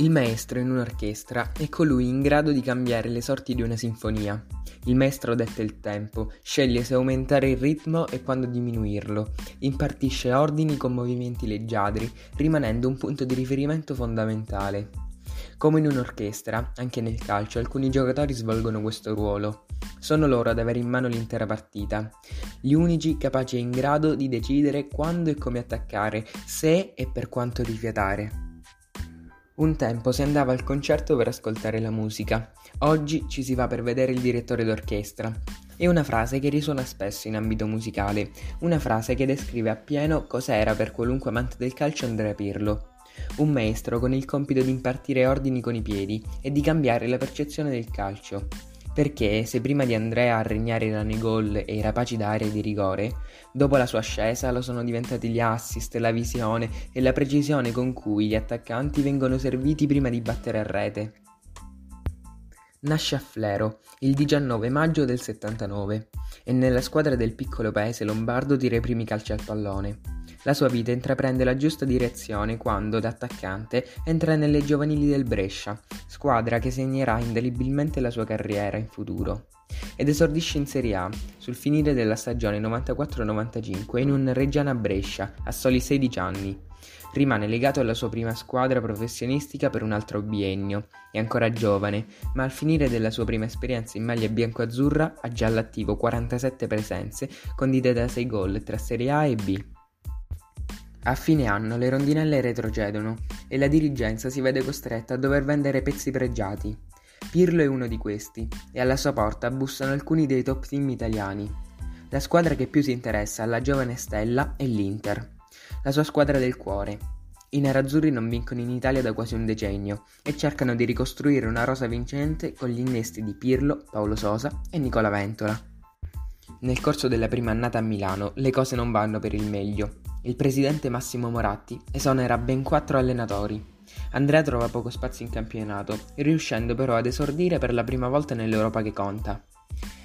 Il maestro in un'orchestra è colui in grado di cambiare le sorti di una sinfonia. Il maestro detta il tempo, sceglie se aumentare il ritmo e quando diminuirlo, impartisce ordini con movimenti leggiadri, rimanendo un punto di riferimento fondamentale. Come in un'orchestra, anche nel calcio alcuni giocatori svolgono questo ruolo. Sono loro ad avere in mano l'intera partita, gli unici capaci e in grado di decidere quando e come attaccare, se e per quanto rifiatare. Un tempo si andava al concerto per ascoltare la musica, oggi ci si va per vedere il direttore d'orchestra. È una frase che risuona spesso in ambito musicale, una frase che descrive appieno cosa era per qualunque amante del calcio Andrea Pirlo. Un maestro con il compito di impartire ordini con i piedi e di cambiare la percezione del calcio. Perché se prima di Andrea a regnare erano i gol e i rapaci da area di rigore, dopo la sua ascesa lo sono diventati gli assist, la visione e la precisione con cui gli attaccanti vengono serviti prima di battere a rete. Nasce a Flero il 19 maggio del 79 e nella squadra del piccolo paese lombardo tira i primi calci al pallone. La sua vita intraprende la giusta direzione quando, da attaccante, entra nelle giovanili del Brescia, squadra che segnerà indelibilmente la sua carriera in futuro. Ed esordisce in Serie A, sul finire della stagione 94-95, in un Reggiana Brescia, a soli 16 anni. Rimane legato alla sua prima squadra professionistica per un altro biennio. È ancora giovane, ma al finire della sua prima esperienza in maglia bianco-azzurra ha già all'attivo 47 presenze, condite da 6 gol tra Serie A e B. A fine anno le rondinelle retrocedono e la dirigenza si vede costretta a dover vendere pezzi pregiati. Pirlo è uno di questi e alla sua porta bussano alcuni dei top team italiani. La squadra che più si interessa alla giovane Stella è l'Inter, la sua squadra del cuore. I nerazzurri non vincono in Italia da quasi un decennio e cercano di ricostruire una rosa vincente con gli innesti di Pirlo, Paolo Sosa e Nicola Ventola. Nel corso della prima annata a Milano le cose non vanno per il meglio il presidente Massimo Moratti esonera ben quattro allenatori. Andrea trova poco spazio in campionato, riuscendo però ad esordire per la prima volta nell'Europa che conta.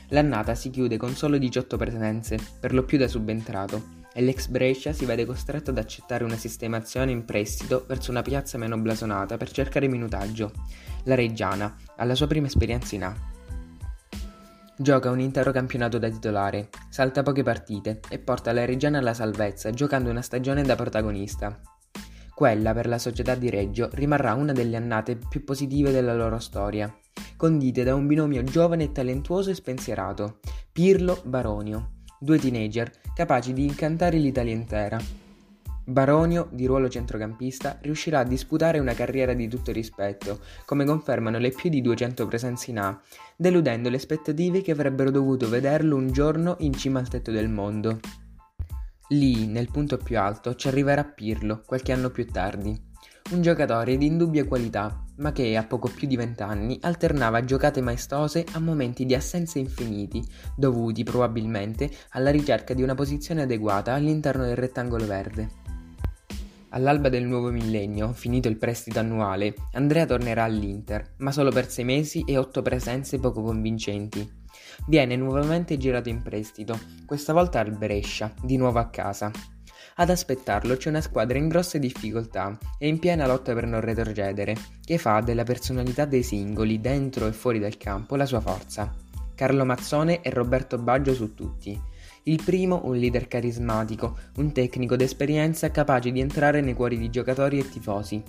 L'annata si chiude con solo 18 presenze, per lo più da subentrato, e l'ex Brescia si vede costretto ad accettare una sistemazione in prestito verso una piazza meno blasonata per cercare minutaggio. La Reggiana, alla sua prima esperienza in A. Gioca un intero campionato da titolare, salta poche partite e porta la Reggiana alla salvezza giocando una stagione da protagonista. Quella per la società di Reggio rimarrà una delle annate più positive della loro storia, condite da un binomio giovane e talentuoso e spensierato, Pirlo Baronio, due teenager capaci di incantare l'Italia intera. Baronio, di ruolo centrocampista, riuscirà a disputare una carriera di tutto rispetto, come confermano le più di 200 presenze in A, deludendo le aspettative che avrebbero dovuto vederlo un giorno in cima al tetto del mondo. Lì, nel punto più alto, ci arriverà Pirlo, qualche anno più tardi. Un giocatore di indubbia qualità, ma che a poco più di vent'anni alternava giocate maestose a momenti di assenze infiniti, dovuti probabilmente alla ricerca di una posizione adeguata all'interno del rettangolo verde. All'alba del nuovo millennio, finito il prestito annuale, Andrea tornerà all'Inter, ma solo per sei mesi e otto presenze poco convincenti. Viene nuovamente girato in prestito, questa volta al Brescia, di nuovo a casa. Ad aspettarlo c'è una squadra in grosse difficoltà e in piena lotta per non retrocedere, che fa della personalità dei singoli, dentro e fuori dal campo, la sua forza. Carlo Mazzone e Roberto Baggio su tutti, il primo un leader carismatico, un tecnico d'esperienza capace di entrare nei cuori di giocatori e tifosi.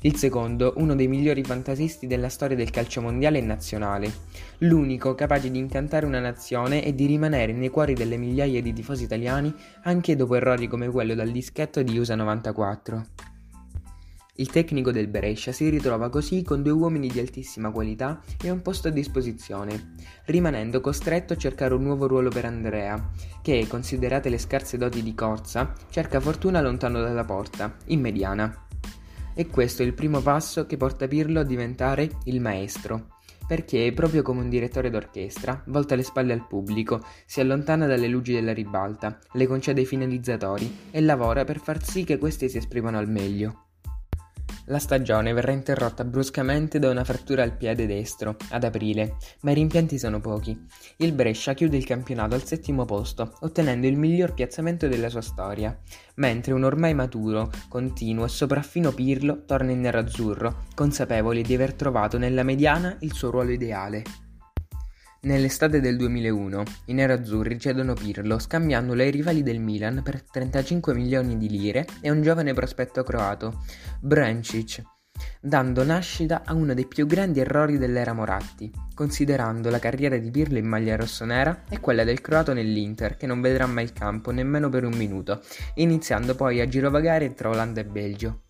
Il secondo uno dei migliori fantasisti della storia del calcio mondiale e nazionale. L'unico capace di incantare una nazione e di rimanere nei cuori delle migliaia di tifosi italiani anche dopo errori come quello dal dischetto di USA 94. Il tecnico del Brescia si ritrova così con due uomini di altissima qualità e un posto a disposizione, rimanendo costretto a cercare un nuovo ruolo per Andrea, che, considerate le scarse doti di corsa, cerca fortuna lontano dalla porta, in mediana. E questo è il primo passo che porta Pirlo a diventare il maestro, perché, proprio come un direttore d'orchestra, volta le spalle al pubblico, si allontana dalle luci della ribalta, le concede ai finalizzatori e lavora per far sì che questi si esprimano al meglio. La stagione verrà interrotta bruscamente da una frattura al piede destro ad aprile, ma i rimpianti sono pochi. Il Brescia chiude il campionato al settimo posto, ottenendo il miglior piazzamento della sua storia, mentre un ormai maturo, continuo e sopraffino Pirlo torna in nerazzurro, consapevole di aver trovato nella mediana il suo ruolo ideale. Nell'estate del 2001 i nerazzurri cedono Pirlo scambiandolo ai rivali del Milan per 35 milioni di lire e un giovane prospetto croato, Brancic, dando nascita a uno dei più grandi errori dell'era Moratti, considerando la carriera di Pirlo in maglia rossonera e quella del croato nell'Inter, che non vedrà mai il campo nemmeno per un minuto, iniziando poi a girovagare tra Olanda e Belgio.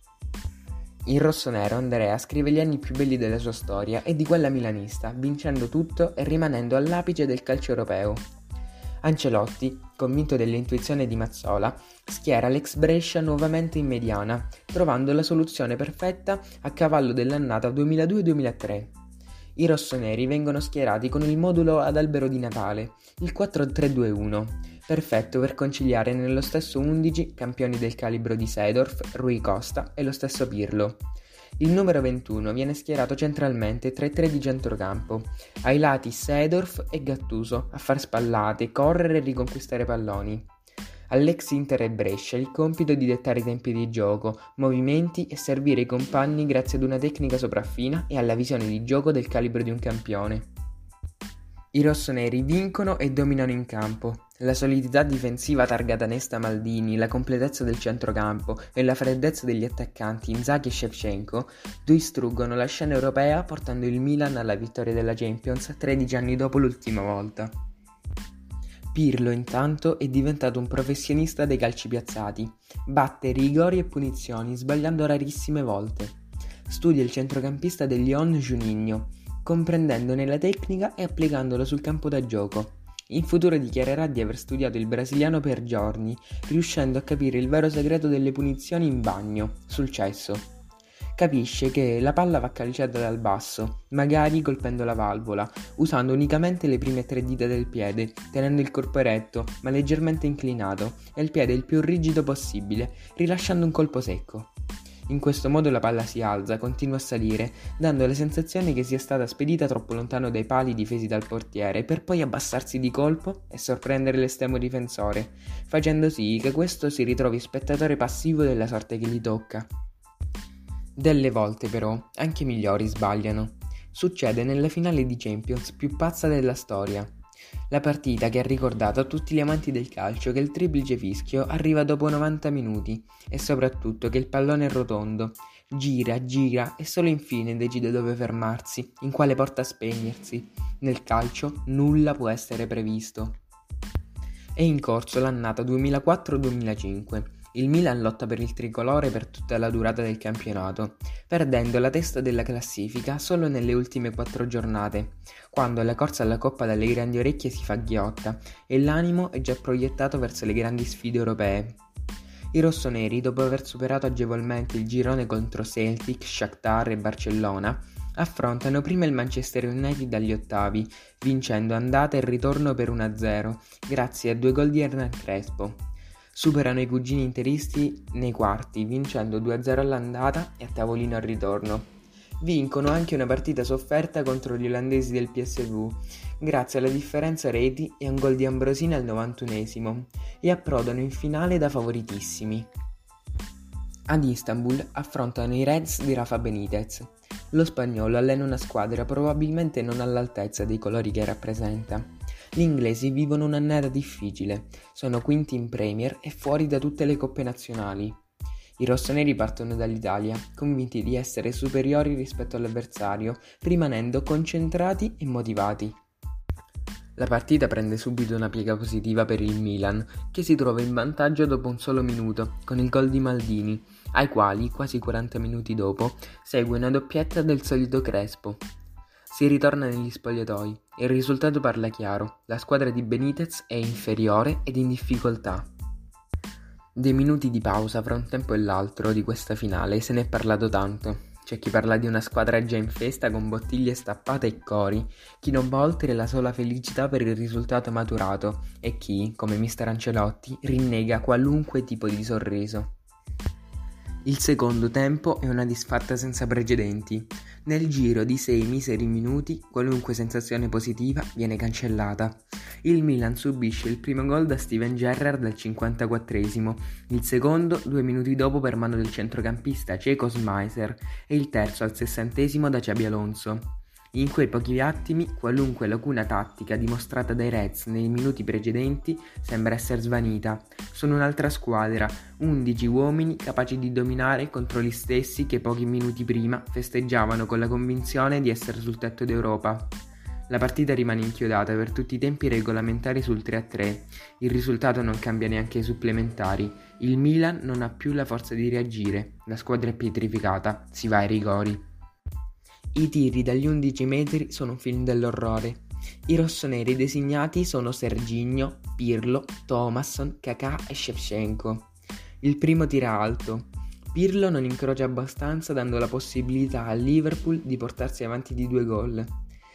In rossonero Andrea scrive gli anni più belli della sua storia e di quella milanista, vincendo tutto e rimanendo all'apice del calcio europeo. Ancelotti, convinto dell'intuizione di Mazzola, schiera l'ex Brescia nuovamente in mediana, trovando la soluzione perfetta a cavallo dell'annata 2002-2003. I rossoneri vengono schierati con il modulo ad albero di Natale, il 4-3-2-1, perfetto per conciliare nello stesso 11 campioni del calibro di Seedorf, Rui Costa e lo stesso Pirlo. Il numero 21 viene schierato centralmente tra i tre di centrocampo, ai lati Seedorf e Gattuso a far spallate, correre e riconquistare palloni. All'ex Inter e Brescia il compito di dettare i tempi di gioco, movimenti e servire i compagni grazie ad una tecnica sopraffina e alla visione di gioco del calibro di un campione. I rossoneri vincono e dominano in campo, la solidità difensiva targata Nesta Maldini, la completezza del centrocampo e la freddezza degli attaccanti Inzaghi e Shevchenko distruggono la scena europea portando il Milan alla vittoria della Champions 13 anni dopo l'ultima volta. Pirlo intanto è diventato un professionista dei calci piazzati, batte rigori e punizioni sbagliando rarissime volte. Studia il centrocampista del Lyon Juninho, comprendendone la tecnica e applicandolo sul campo da gioco. In futuro dichiarerà di aver studiato il brasiliano per giorni, riuscendo a capire il vero segreto delle punizioni in bagno, sul cesso. Capisce che la palla va calciata dal basso, magari colpendo la valvola, usando unicamente le prime tre dita del piede, tenendo il corpo eretto, ma leggermente inclinato, e il piede il più rigido possibile, rilasciando un colpo secco. In questo modo la palla si alza, continua a salire, dando la sensazione che sia stata spedita troppo lontano dai pali difesi dal portiere, per poi abbassarsi di colpo e sorprendere l'estremo difensore, facendo sì che questo si ritrovi spettatore passivo della sorte che gli tocca. Delle volte però anche i migliori sbagliano. Succede nella finale di Champions più pazza della storia. La partita che ha ricordato a tutti gli amanti del calcio che il triplice fischio arriva dopo 90 minuti e soprattutto che il pallone è rotondo, gira, gira e solo infine decide dove fermarsi, in quale porta spegnersi. Nel calcio nulla può essere previsto. È in corso l'annata 2004-2005 il Milan lotta per il tricolore per tutta la durata del campionato, perdendo la testa della classifica solo nelle ultime quattro giornate, quando la corsa alla Coppa dalle grandi orecchie si fa ghiotta e l'animo è già proiettato verso le grandi sfide europee. I rossoneri, dopo aver superato agevolmente il girone contro Celtic, Shakhtar e Barcellona, affrontano prima il Manchester United agli ottavi, vincendo andata e ritorno per 1-0, grazie a due gol di Hernan Crespo superano i cugini interisti nei quarti, vincendo 2-0 all'andata e a tavolino al ritorno. Vincono anche una partita sofferta contro gli olandesi del PSV, grazie alla differenza reti e a un gol di Ambrosini al 91esimo, e approdano in finale da favoritissimi. Ad Istanbul affrontano i Reds di Rafa Benitez. Lo spagnolo allena una squadra probabilmente non all'altezza dei colori che rappresenta. Gli inglesi vivono un'annata difficile, sono quinti in Premier e fuori da tutte le coppe nazionali. I rossoneri partono dall'Italia, convinti di essere superiori rispetto all'avversario, rimanendo concentrati e motivati. La partita prende subito una piega positiva per il Milan, che si trova in vantaggio dopo un solo minuto, con il gol di Maldini, ai quali, quasi 40 minuti dopo, segue una doppietta del solito Crespo, si ritorna negli spogliatoi e il risultato parla chiaro, la squadra di Benitez è inferiore ed in difficoltà. Dei minuti di pausa fra un tempo e l'altro di questa finale se ne è parlato tanto. C'è chi parla di una squadra già in festa con bottiglie stappate e cori, chi non va oltre la sola felicità per il risultato maturato e chi, come mister Ancelotti, rinnega qualunque tipo di sorriso. Il secondo tempo è una disfatta senza precedenti. Nel giro di sei miseri minuti qualunque sensazione positiva viene cancellata. Il Milan subisce il primo gol da Steven Gerrard al 54esimo, il secondo due minuti dopo per mano del centrocampista ceco Smeiser e il terzo al sessantesimo da Xabi Alonso. In quei pochi attimi, qualunque lacuna tattica dimostrata dai Reds nei minuti precedenti sembra essere svanita. Sono un'altra squadra, 11 uomini capaci di dominare contro gli stessi che pochi minuti prima festeggiavano con la convinzione di essere sul tetto d'Europa. La partita rimane inchiodata per tutti i tempi regolamentari sul 3-3. Il risultato non cambia neanche ai supplementari. Il Milan non ha più la forza di reagire. La squadra è pietrificata. Si va ai rigori. I tiri dagli 11 metri sono un film dell'orrore. I rossoneri designati sono Serginho, Pirlo, Thomasson, Kakà e Shevchenko. Il primo tira alto. Pirlo non incrocia abbastanza dando la possibilità al Liverpool di portarsi avanti di due gol.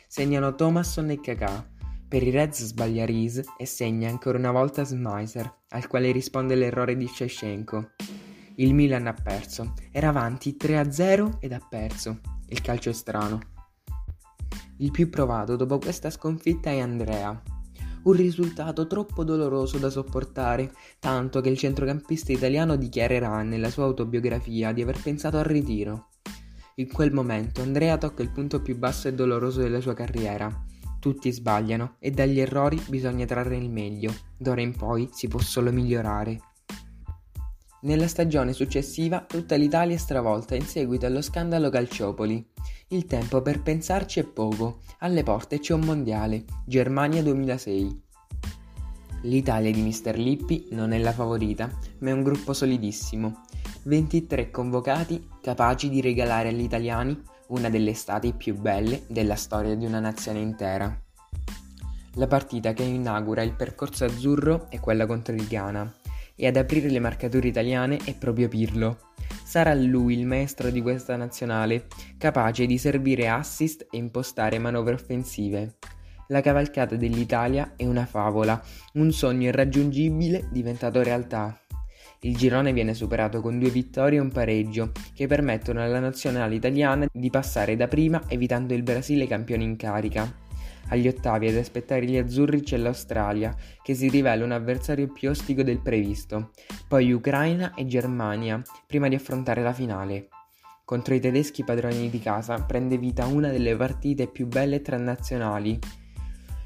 Segnano Thomasson e Kakà. Per i Reds sbaglia Rees e segna ancora una volta Smeiser, al quale risponde l'errore di Shevchenko. Il Milan ha perso, era avanti 3-0 ed ha perso. Il calcio è strano. Il più provato dopo questa sconfitta è Andrea. Un risultato troppo doloroso da sopportare, tanto che il centrocampista italiano dichiarerà nella sua autobiografia di aver pensato al ritiro. In quel momento Andrea tocca il punto più basso e doloroso della sua carriera. Tutti sbagliano e dagli errori bisogna trarre il meglio. D'ora in poi si può solo migliorare. Nella stagione successiva tutta l'Italia è stravolta in seguito allo scandalo Calciopoli. Il tempo per pensarci è poco, alle porte c'è un mondiale, Germania 2006. L'Italia di Mr. Lippi non è la favorita, ma è un gruppo solidissimo. 23 convocati capaci di regalare agli italiani una delle estati più belle della storia di una nazione intera. La partita che inaugura il percorso azzurro è quella contro il Ghana e ad aprire le marcature italiane è proprio Pirlo. Sarà lui il maestro di questa nazionale, capace di servire assist e impostare manovre offensive. La cavalcata dell'Italia è una favola, un sogno irraggiungibile diventato realtà. Il girone viene superato con due vittorie e un pareggio, che permettono alla nazionale italiana di passare da prima evitando il Brasile campione in carica. Agli ottavi ad aspettare gli azzurri c'è l'Australia, che si rivela un avversario più ostico del previsto, poi Ucraina e Germania, prima di affrontare la finale. Contro i tedeschi padroni di casa prende vita una delle partite più belle tra nazionali.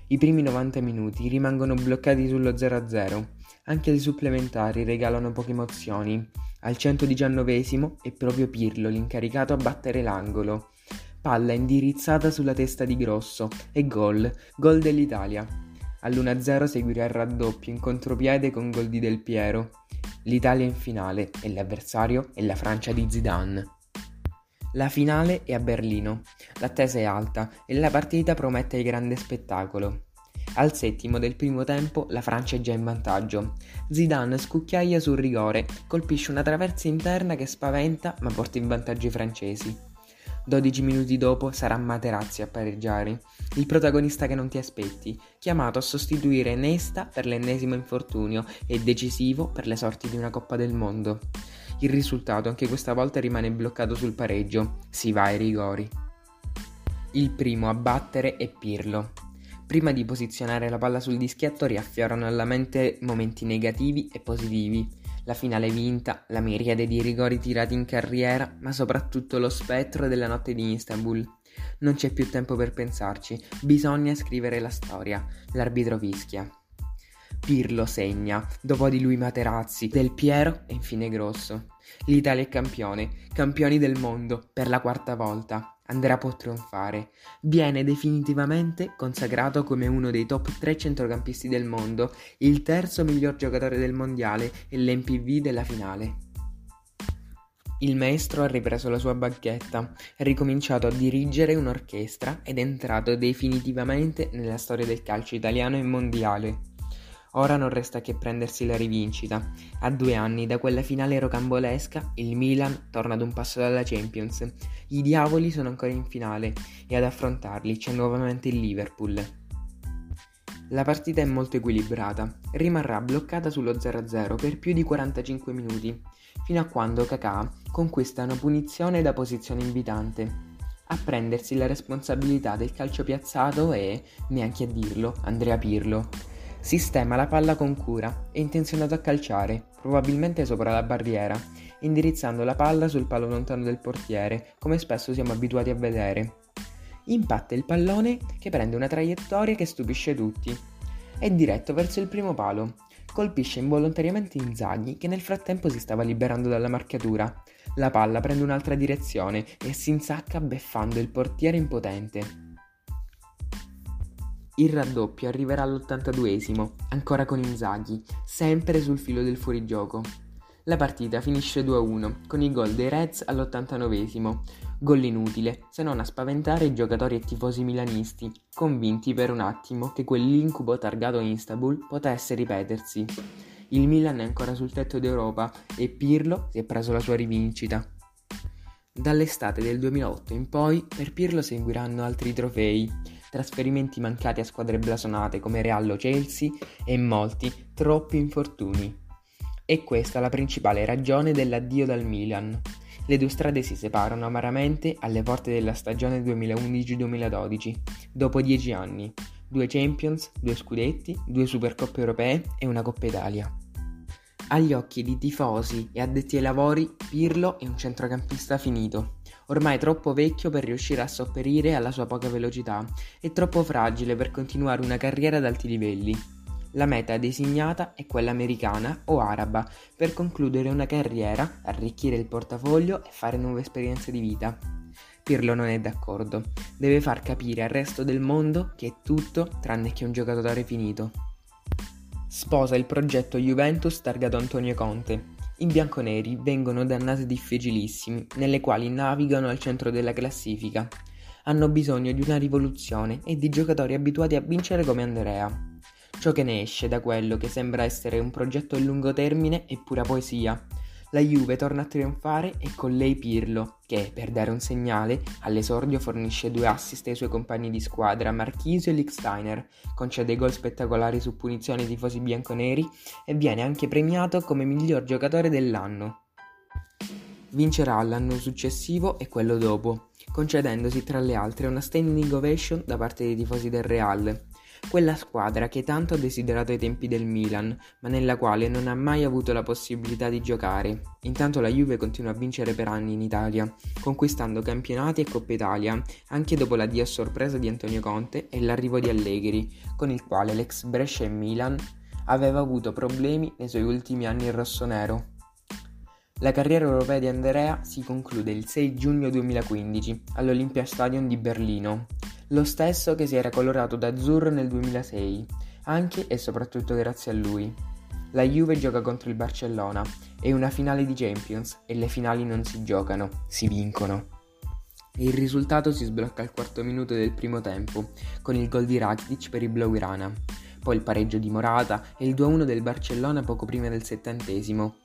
I primi 90 minuti rimangono bloccati sullo 0-0. Anche i supplementari regalano poche emozioni. Al 119 è proprio Pirlo l'incaricato a battere l'angolo palla indirizzata sulla testa di Grosso e gol, gol dell'Italia. All'1-0 seguirà il raddoppio in contropiede con gol di Del Piero. L'Italia in finale e l'avversario è la Francia di Zidane. La finale è a Berlino, l'attesa è alta e la partita promette il grande spettacolo. Al settimo del primo tempo la Francia è già in vantaggio. Zidane scucchiaia sul rigore, colpisce una traversa interna che spaventa ma porta in vantaggio i francesi. 12 minuti dopo sarà Materazzi a pareggiare, il protagonista che non ti aspetti, chiamato a sostituire Nesta per l'ennesimo infortunio e decisivo per le sorti di una Coppa del Mondo. Il risultato anche questa volta rimane bloccato sul pareggio, si va ai rigori. Il primo a battere è Pirlo. Prima di posizionare la palla sul dischietto riaffiorano alla mente momenti negativi e positivi la finale vinta, la miriade di rigori tirati in carriera, ma soprattutto lo spettro della notte di Istanbul. Non c'è più tempo per pensarci, bisogna scrivere la storia. L'arbitro fischia. Pirlo segna, dopo di lui Materazzi, Del Piero e infine Grosso. L'Italia è campione, campioni del mondo, per la quarta volta. Andrea può trionfare. Viene definitivamente consacrato come uno dei top 3 centrocampisti del mondo, il terzo miglior giocatore del mondiale e l'MPV della finale. Il maestro ha ripreso la sua bacchetta, ha ricominciato a dirigere un'orchestra ed è entrato definitivamente nella storia del calcio italiano e mondiale. Ora non resta che prendersi la rivincita. A due anni da quella finale rocambolesca, il Milan torna ad un passo dalla Champions. I diavoli sono ancora in finale e ad affrontarli c'è nuovamente il Liverpool. La partita è molto equilibrata, rimarrà bloccata sullo 0-0 per più di 45 minuti, fino a quando Kakà conquista una punizione da posizione invitante. A prendersi la responsabilità del calcio piazzato è, neanche a dirlo, Andrea Pirlo. Sistema la palla con cura, è intenzionato a calciare, probabilmente sopra la barriera, indirizzando la palla sul palo lontano del portiere, come spesso siamo abituati a vedere impatta il pallone che prende una traiettoria che stupisce tutti. È diretto verso il primo palo. Colpisce involontariamente Inzaghi che nel frattempo si stava liberando dalla marchiatura. La palla prende un'altra direzione e si insacca beffando il portiere impotente. Il raddoppio arriverà all'82esimo, ancora con Inzaghi, sempre sul filo del fuorigioco. La partita finisce 2-1 con i gol dei Reds all'89esimo, Gol inutile, se non a spaventare i giocatori e tifosi milanisti, convinti per un attimo che quell'incubo targato Istanbul potesse ripetersi. Il Milan è ancora sul tetto d'Europa e Pirlo si è preso la sua rivincita. Dall'estate del 2008 in poi per Pirlo seguiranno altri trofei, trasferimenti mancati a squadre blasonate come Real o Chelsea e molti, troppi infortuni. E questa la principale ragione dell'addio dal Milan. Le due strade si separano amaramente alle porte della stagione 2011-2012, dopo dieci anni, due Champions, due scudetti, due Supercoppe europee e una Coppa Italia. Agli occhi di tifosi e addetti ai lavori, Pirlo è un centrocampista finito, ormai troppo vecchio per riuscire a sopperire alla sua poca velocità e troppo fragile per continuare una carriera ad alti livelli. La meta designata è quella americana o araba per concludere una carriera, arricchire il portafoglio e fare nuove esperienze di vita. Pirlo non è d'accordo, deve far capire al resto del mondo che è tutto tranne che un giocatore finito. Sposa il progetto Juventus targato Antonio Conte. I bianconeri vengono da annate difficilissimi, nelle quali navigano al centro della classifica. Hanno bisogno di una rivoluzione e di giocatori abituati a vincere come Andrea. Ciò che ne esce da quello che sembra essere un progetto a lungo termine è pura poesia. La Juve torna a trionfare e con lei Pirlo, che, per dare un segnale, all'esordio fornisce due assist ai suoi compagni di squadra Marchisio e Licksteiner, concede gol spettacolari su punizione ai tifosi bianconeri e viene anche premiato come miglior giocatore dell'anno. Vincerà l'anno successivo e quello dopo, concedendosi tra le altre una standing ovation da parte dei tifosi del Real, quella squadra che tanto ha desiderato ai tempi del Milan, ma nella quale non ha mai avuto la possibilità di giocare. Intanto la Juve continua a vincere per anni in Italia, conquistando campionati e Coppa Italia, anche dopo l'addio a sorpresa di Antonio Conte e l'arrivo di Allegri, con il quale l'ex Brescia e Milan aveva avuto problemi nei suoi ultimi anni in rossonero. La carriera europea di Andrea si conclude il 6 giugno 2015 all'Olympia Stadium di Berlino, lo stesso che si era colorato d'azzurro nel 2006, anche e soprattutto grazie a lui. La Juve gioca contro il Barcellona, è una finale di Champions e le finali non si giocano, si vincono. Il risultato si sblocca al quarto minuto del primo tempo, con il gol di Rakitic per i Blaugrana, poi il pareggio di Morata e il 2-1 del Barcellona poco prima del settantesimo.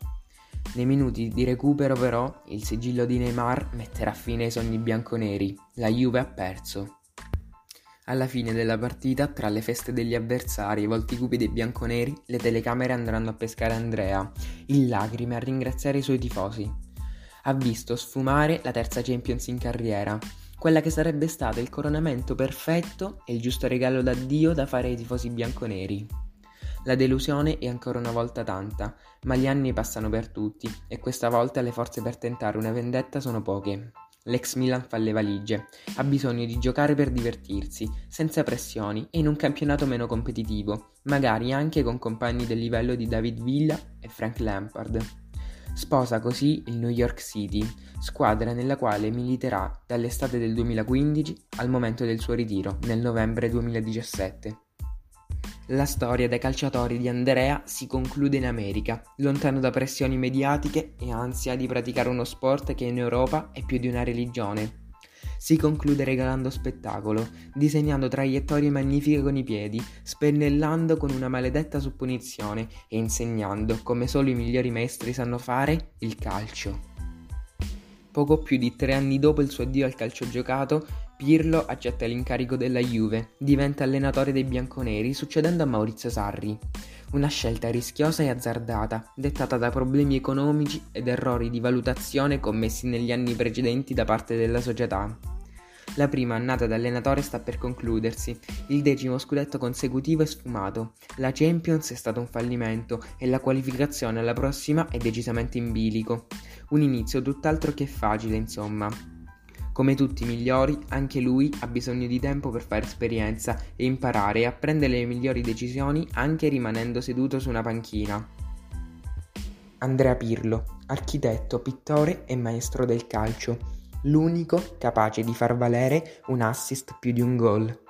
Nei minuti di recupero però il sigillo di Neymar metterà fine ai sogni bianconeri, la Juve ha perso. Alla fine della partita, tra le feste degli avversari e i volti cupi dei bianconeri, le telecamere andranno a pescare Andrea, in lacrime a ringraziare i suoi tifosi. Ha visto sfumare la terza Champions in carriera, quella che sarebbe stato il coronamento perfetto e il giusto regalo d'addio da fare ai tifosi bianconeri. La delusione è ancora una volta tanta, ma gli anni passano per tutti e questa volta le forze per tentare una vendetta sono poche. L'ex Milan fa le valigie, ha bisogno di giocare per divertirsi, senza pressioni e in un campionato meno competitivo, magari anche con compagni del livello di David Villa e Frank Lampard. Sposa così il New York City, squadra nella quale militerà dall'estate del 2015 al momento del suo ritiro nel novembre 2017. La storia dei calciatori di Andrea si conclude in America, lontano da pressioni mediatiche e ansia di praticare uno sport che in Europa è più di una religione. Si conclude regalando spettacolo, disegnando traiettorie magnifiche con i piedi, spennellando con una maledetta supponizione e insegnando, come solo i migliori maestri sanno fare, il calcio. Poco più di tre anni dopo il suo addio al calcio giocato, Pirlo accetta l'incarico della Juve, diventa allenatore dei bianconeri succedendo a Maurizio Sarri. Una scelta rischiosa e azzardata, dettata da problemi economici ed errori di valutazione commessi negli anni precedenti da parte della società. La prima annata da allenatore sta per concludersi, il decimo scudetto consecutivo è sfumato, la Champions è stato un fallimento e la qualificazione alla prossima è decisamente in bilico. Un inizio tutt'altro che facile, insomma. Come tutti i migliori, anche lui ha bisogno di tempo per fare esperienza e imparare a prendere le migliori decisioni anche rimanendo seduto su una panchina. Andrea Pirlo, architetto, pittore e maestro del calcio, l'unico capace di far valere un assist più di un gol.